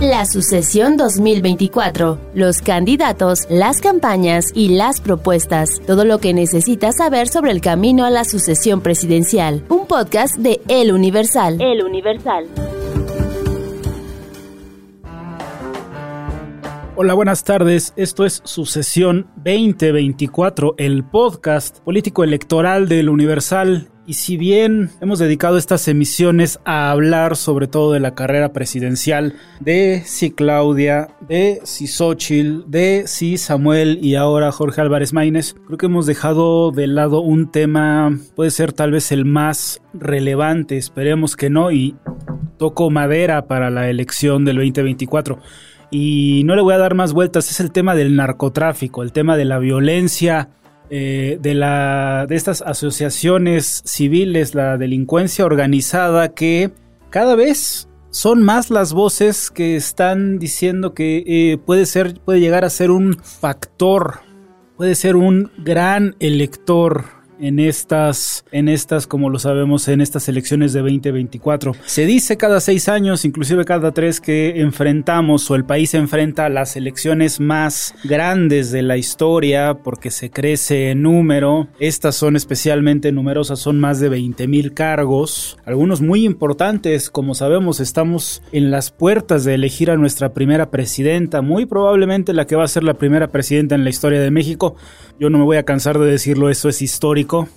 La sucesión 2024, los candidatos, las campañas y las propuestas, todo lo que necesitas saber sobre el camino a la sucesión presidencial. Un podcast de El Universal. El Universal. Hola, buenas tardes. Esto es Sucesión 2024, el podcast político electoral del Universal. Y si bien hemos dedicado estas emisiones a hablar sobre todo de la carrera presidencial de si Claudia, de si Xochitl, de si Samuel y ahora Jorge Álvarez Maínez, creo que hemos dejado de lado un tema, puede ser tal vez el más relevante, esperemos que no, y toco madera para la elección del 2024 y no le voy a dar más vueltas, es el tema del narcotráfico, el tema de la violencia, eh, de, la, de estas asociaciones civiles, la delincuencia organizada, que cada vez son más las voces que están diciendo que eh, puede ser, puede llegar a ser un factor, puede ser un gran elector en estas, en estas, como lo sabemos, en estas elecciones de 2024. Se dice cada seis años, inclusive cada tres, que enfrentamos o el país enfrenta las elecciones más grandes de la historia porque se crece en número. Estas son especialmente numerosas, son más de 20 mil cargos, algunos muy importantes. Como sabemos, estamos en las puertas de elegir a nuestra primera presidenta, muy probablemente la que va a ser la primera presidenta en la historia de México. Yo no me voy a cansar de decirlo, eso es histórico.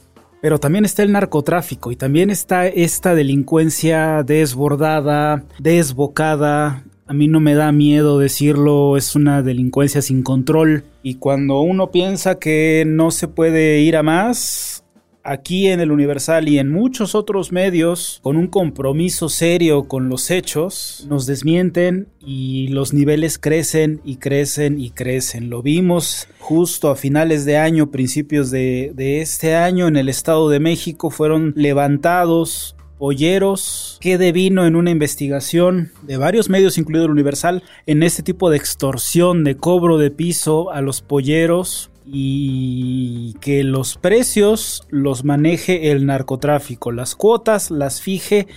Pero también está el narcotráfico y también está esta delincuencia desbordada, desbocada. A mí no me da miedo decirlo, es una delincuencia sin control. Y cuando uno piensa que no se puede ir a más, aquí en el Universal y en muchos otros medios, con un compromiso serio con los hechos, nos desmienten y los niveles crecen y crecen y crecen. Lo vimos justo a finales de año, principios de, este año en el Estado de México, fueron levantados polleros que devino en una investigación de varios medios, incluido el Universal, en este tipo de extorsión, de cobro de piso a los polleros y que los precios los maneje el narcotráfico, las cuotas las fije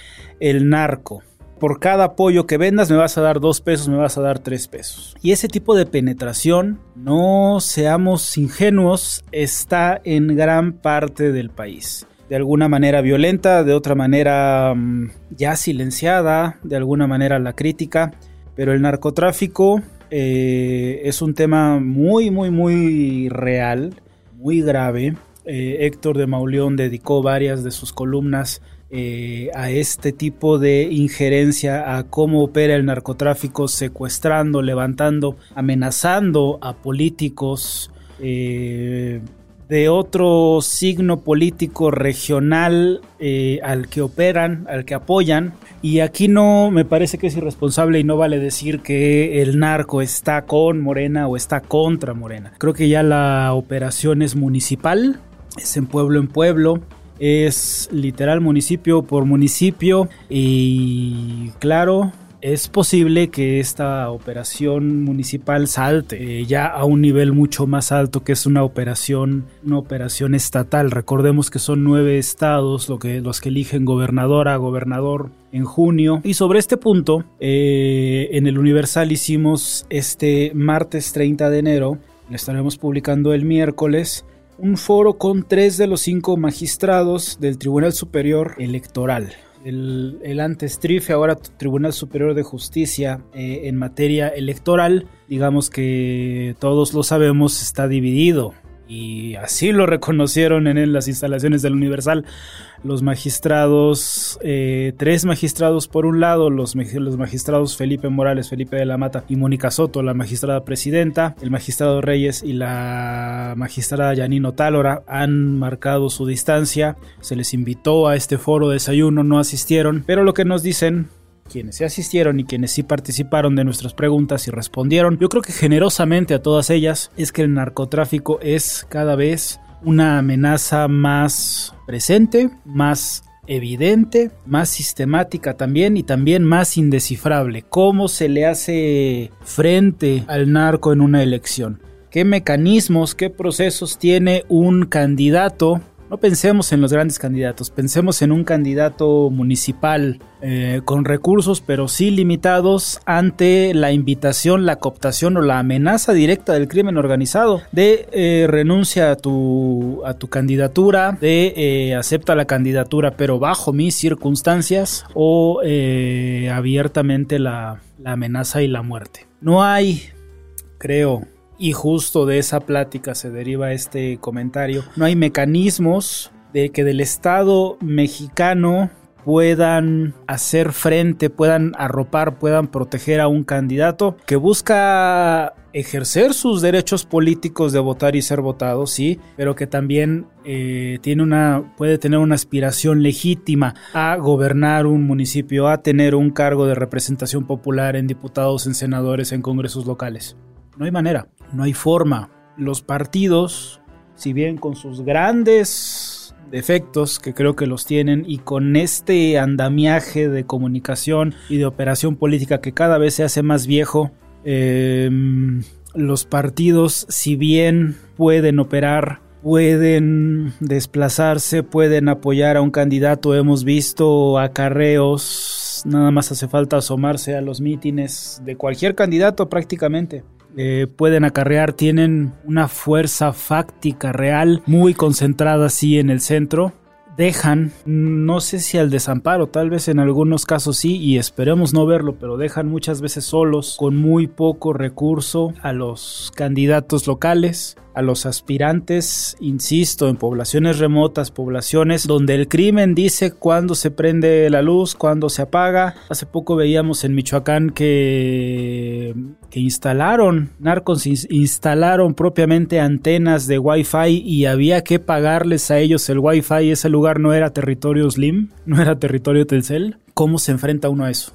el narco. Por cada pollo que vendas me vas a dar dos pesos, me vas a dar tres pesos. Y ese tipo de penetración, no seamos ingenuos, está en gran parte del país. De alguna manera violenta, de otra manera mm, ya silenciada, de alguna manera la crítica. Pero el narcotráfico eh, es un tema muy, muy, muy real, muy grave. Eh, Héctor de Mauleón dedicó varias de sus columnas eh, a este tipo de injerencia, a cómo opera el narcotráfico secuestrando, levantando, amenazando a políticos de otro signo político regional al que operan, al que apoyan, y aquí no me parece que es irresponsable y no vale decir que el narco está con Morena o está contra Morena. Creo que ya la operación es municipal, es en pueblo en pueblo, es literal municipio por municipio y claro, es posible que esta operación municipal salte eh, ya a un nivel mucho más alto que es una operación una operación estatal. Recordemos que son nueve estados lo que, los que eligen gobernadora gobernador en junio. Y sobre este punto eh, en el Universal hicimos este martes 30 de enero le estaremos publicando el miércoles un foro con tres de los cinco magistrados del Tribunal Superior Electoral el, antes TRIFE, ahora Tribunal Superior de Justicia eh, en materia electoral, digamos que todos lo sabemos, está dividido y así lo reconocieron en, las instalaciones del Universal. Los magistrados, eh, tres magistrados por un lado, los, los, magistrados Felipe Morales, Felipe de la Mata y Mónica Soto, la magistrada presidenta, el magistrado Reyes y la magistrada Yanino Tálora han marcado su distancia, se les invitó a este foro de desayuno, no asistieron, pero lo que nos dicen quienes se asistieron y quienes sí participaron de nuestras preguntas y respondieron, yo creo que generosamente a todas ellas, es que el narcotráfico es cada vez una amenaza más presente, más evidente, más sistemática también y también más indescifrable. ¿Cómo se le hace frente al narco en una elección? ¿Qué mecanismos, qué procesos tiene un candidato No pensemos en los grandes candidatos, pensemos en un candidato municipal eh, con recursos pero sí limitados ante la invitación, la cooptación o la amenaza directa del crimen organizado de eh, renuncia a tu, a tu candidatura, de eh, acepta la candidatura pero bajo mis circunstancias o abiertamente la, la amenaza y la muerte. No hay, creo, y justo de esa plática se deriva este comentario. No hay mecanismos de que del Estado mexicano puedan hacer frente, puedan arropar, puedan proteger a un candidato que busca ejercer sus derechos políticos de votar y ser votado, sí, pero que también eh, tiene una, puede tener una aspiración legítima a gobernar un municipio, a tener un cargo de representación popular en diputados, en senadores, en congresos locales. No hay manera, no hay forma. Los partidos, si bien con sus grandes defectos, que creo que los tienen, y con este andamiaje de comunicación y de operación política que cada vez se hace más viejo, em, los partidos, si bien pueden operar pueden desplazarse, pueden apoyar a un candidato. Hemos visto acarreos, nada más hace falta asomarse a los mítines de cualquier candidato prácticamente. Eh, pueden acarrear, tienen una fuerza fáctica real muy concentrada así en el centro. Dejan, no sé si al desamparo, tal vez en algunos casos sí, y esperemos no verlo, pero dejan muchas veces solos, con muy poco recurso, a los candidatos locales a los aspirantes, insisto, en poblaciones remotas, poblaciones donde el crimen dice cuándo se prende la luz, cuándo se apaga. Hace poco veíamos en Michoacán que, que instalaron, narcos instalaron propiamente antenas de Wi-Fi y había que pagarles a ellos el Wi-Fi. Ese lugar no era territorio Slim, no era territorio Telcel. ¿Cómo se enfrenta uno a eso?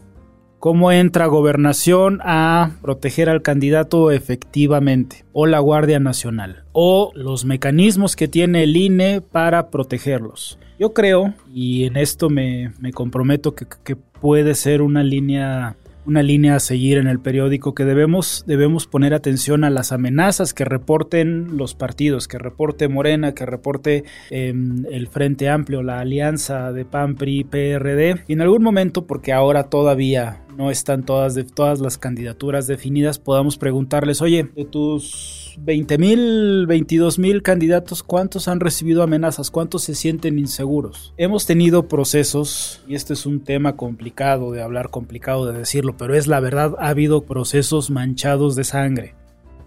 Cómo entra gobernación a proteger al candidato efectivamente, o la Guardia Nacional, o los mecanismos que tiene el INE para protegerlos. Yo creo, y en esto me, comprometo, que, que puede ser una línea una línea a seguir en el periódico que debemos, debemos poner atención a las amenazas que reporten los partidos, que reporte Morena, que reporte em, el Frente Amplio, la alianza de PAN, PRI, PRD. Y en algún momento, porque ahora todavía no están todas, de, todas las candidaturas definidas, podamos preguntarles, oye, de tus 20 mil, 22 mil candidatos, ¿cuántos han recibido amenazas? ¿Cuántos se sienten inseguros? Hemos tenido procesos, y este es un tema complicado de hablar, complicado de decirlo, pero es la verdad, ha habido procesos manchados de sangre.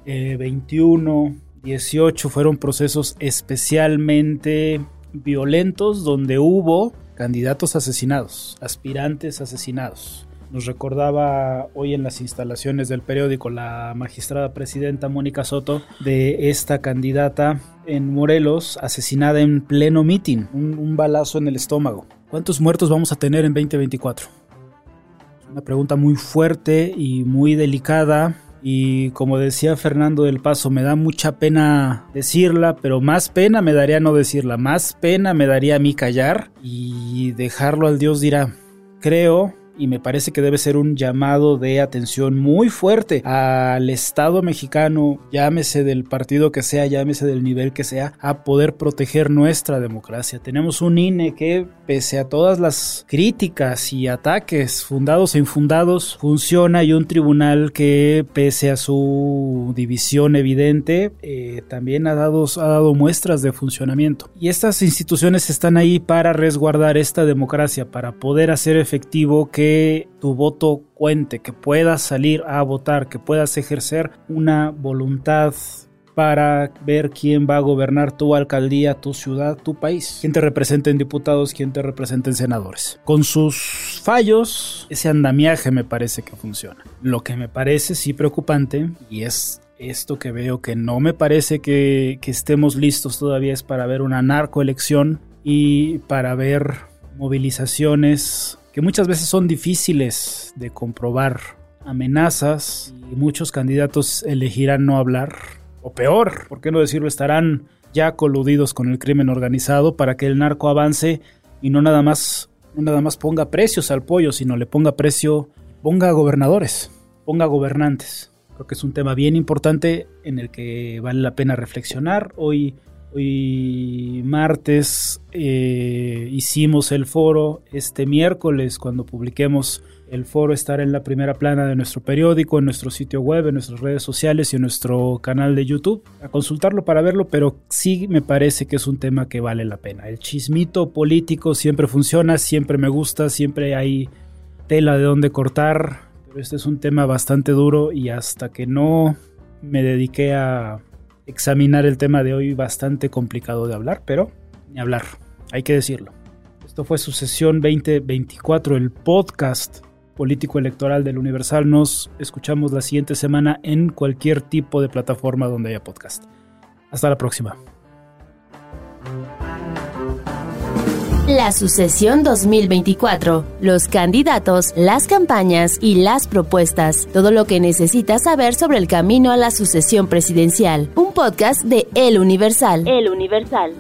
21, eh, 18 fueron procesos especialmente violentos donde hubo candidatos asesinados, aspirantes asesinados. Nos recordaba hoy en las instalaciones del periódico la magistrada presidenta Mónica Soto de esta candidata en Morelos asesinada en pleno mitin, un, balazo en el estómago. ¿Cuántos muertos vamos a tener en 2024? Una pregunta muy fuerte y muy delicada y como decía Fernando del Paso, me da mucha pena decirla, pero más pena me daría no decirla, más pena me daría a mí callar y dejarlo al Dios dirá. Creo y me parece que debe ser un llamado de atención muy fuerte al Estado mexicano, llámese del partido que sea, llámese del nivel que sea, a poder proteger nuestra democracia. Tenemos un INE que, pese a todas las críticas y ataques fundados e infundados, funciona y un tribunal que, pese a su división evidente, eh, también ha dado, ha dado muestras de funcionamiento. Y estas instituciones están ahí para resguardar esta democracia, para poder hacer efectivo que que tu voto cuente, que puedas salir a votar, que puedas ejercer una voluntad para ver quién va a gobernar tu alcaldía, tu ciudad, tu país. Quién te representa en diputados, quién te representa en senadores. Con sus fallos, ese andamiaje me parece que funciona. Lo que me parece sí preocupante, y es esto que veo que no me parece que, que estemos listos todavía, es para ver una narcoelección y para ver movilizaciones que muchas veces son difíciles de comprobar, amenazas y muchos candidatos elegirán no hablar, o peor, ¿por qué no decirlo? Estarán ya coludidos con el crimen organizado para que el narco avance y no nada más, no nada más ponga precios al pollo, sino le ponga precio, ponga gobernadores, ponga gobernantes. Creo que es un tema bien importante en el que vale la pena reflexionar. Hoy Hoy martes eh, hicimos el foro. Este miércoles, cuando publiquemos el foro, estará en la primera plana de nuestro periódico, en nuestro sitio web, en nuestras redes sociales y en nuestro canal de YouTube. A consultarlo para verlo, pero sí me parece que es un tema que vale la pena. El chismito político siempre funciona, siempre me gusta, siempre hay tela de donde cortar. Pero este es un tema bastante duro y hasta que no me dediqué a examinar el tema de hoy bastante complicado de hablar, pero ni hablar, hay que decirlo. Esto fue su sesión 2024, el podcast político electoral del Universal. Nos escuchamos la siguiente semana en cualquier tipo de plataforma donde haya podcast. Hasta la próxima. La sucesión 2024, los candidatos, las campañas y las propuestas, todo lo que necesitas saber sobre el camino a la sucesión presidencial. Un podcast de El Universal. El Universal.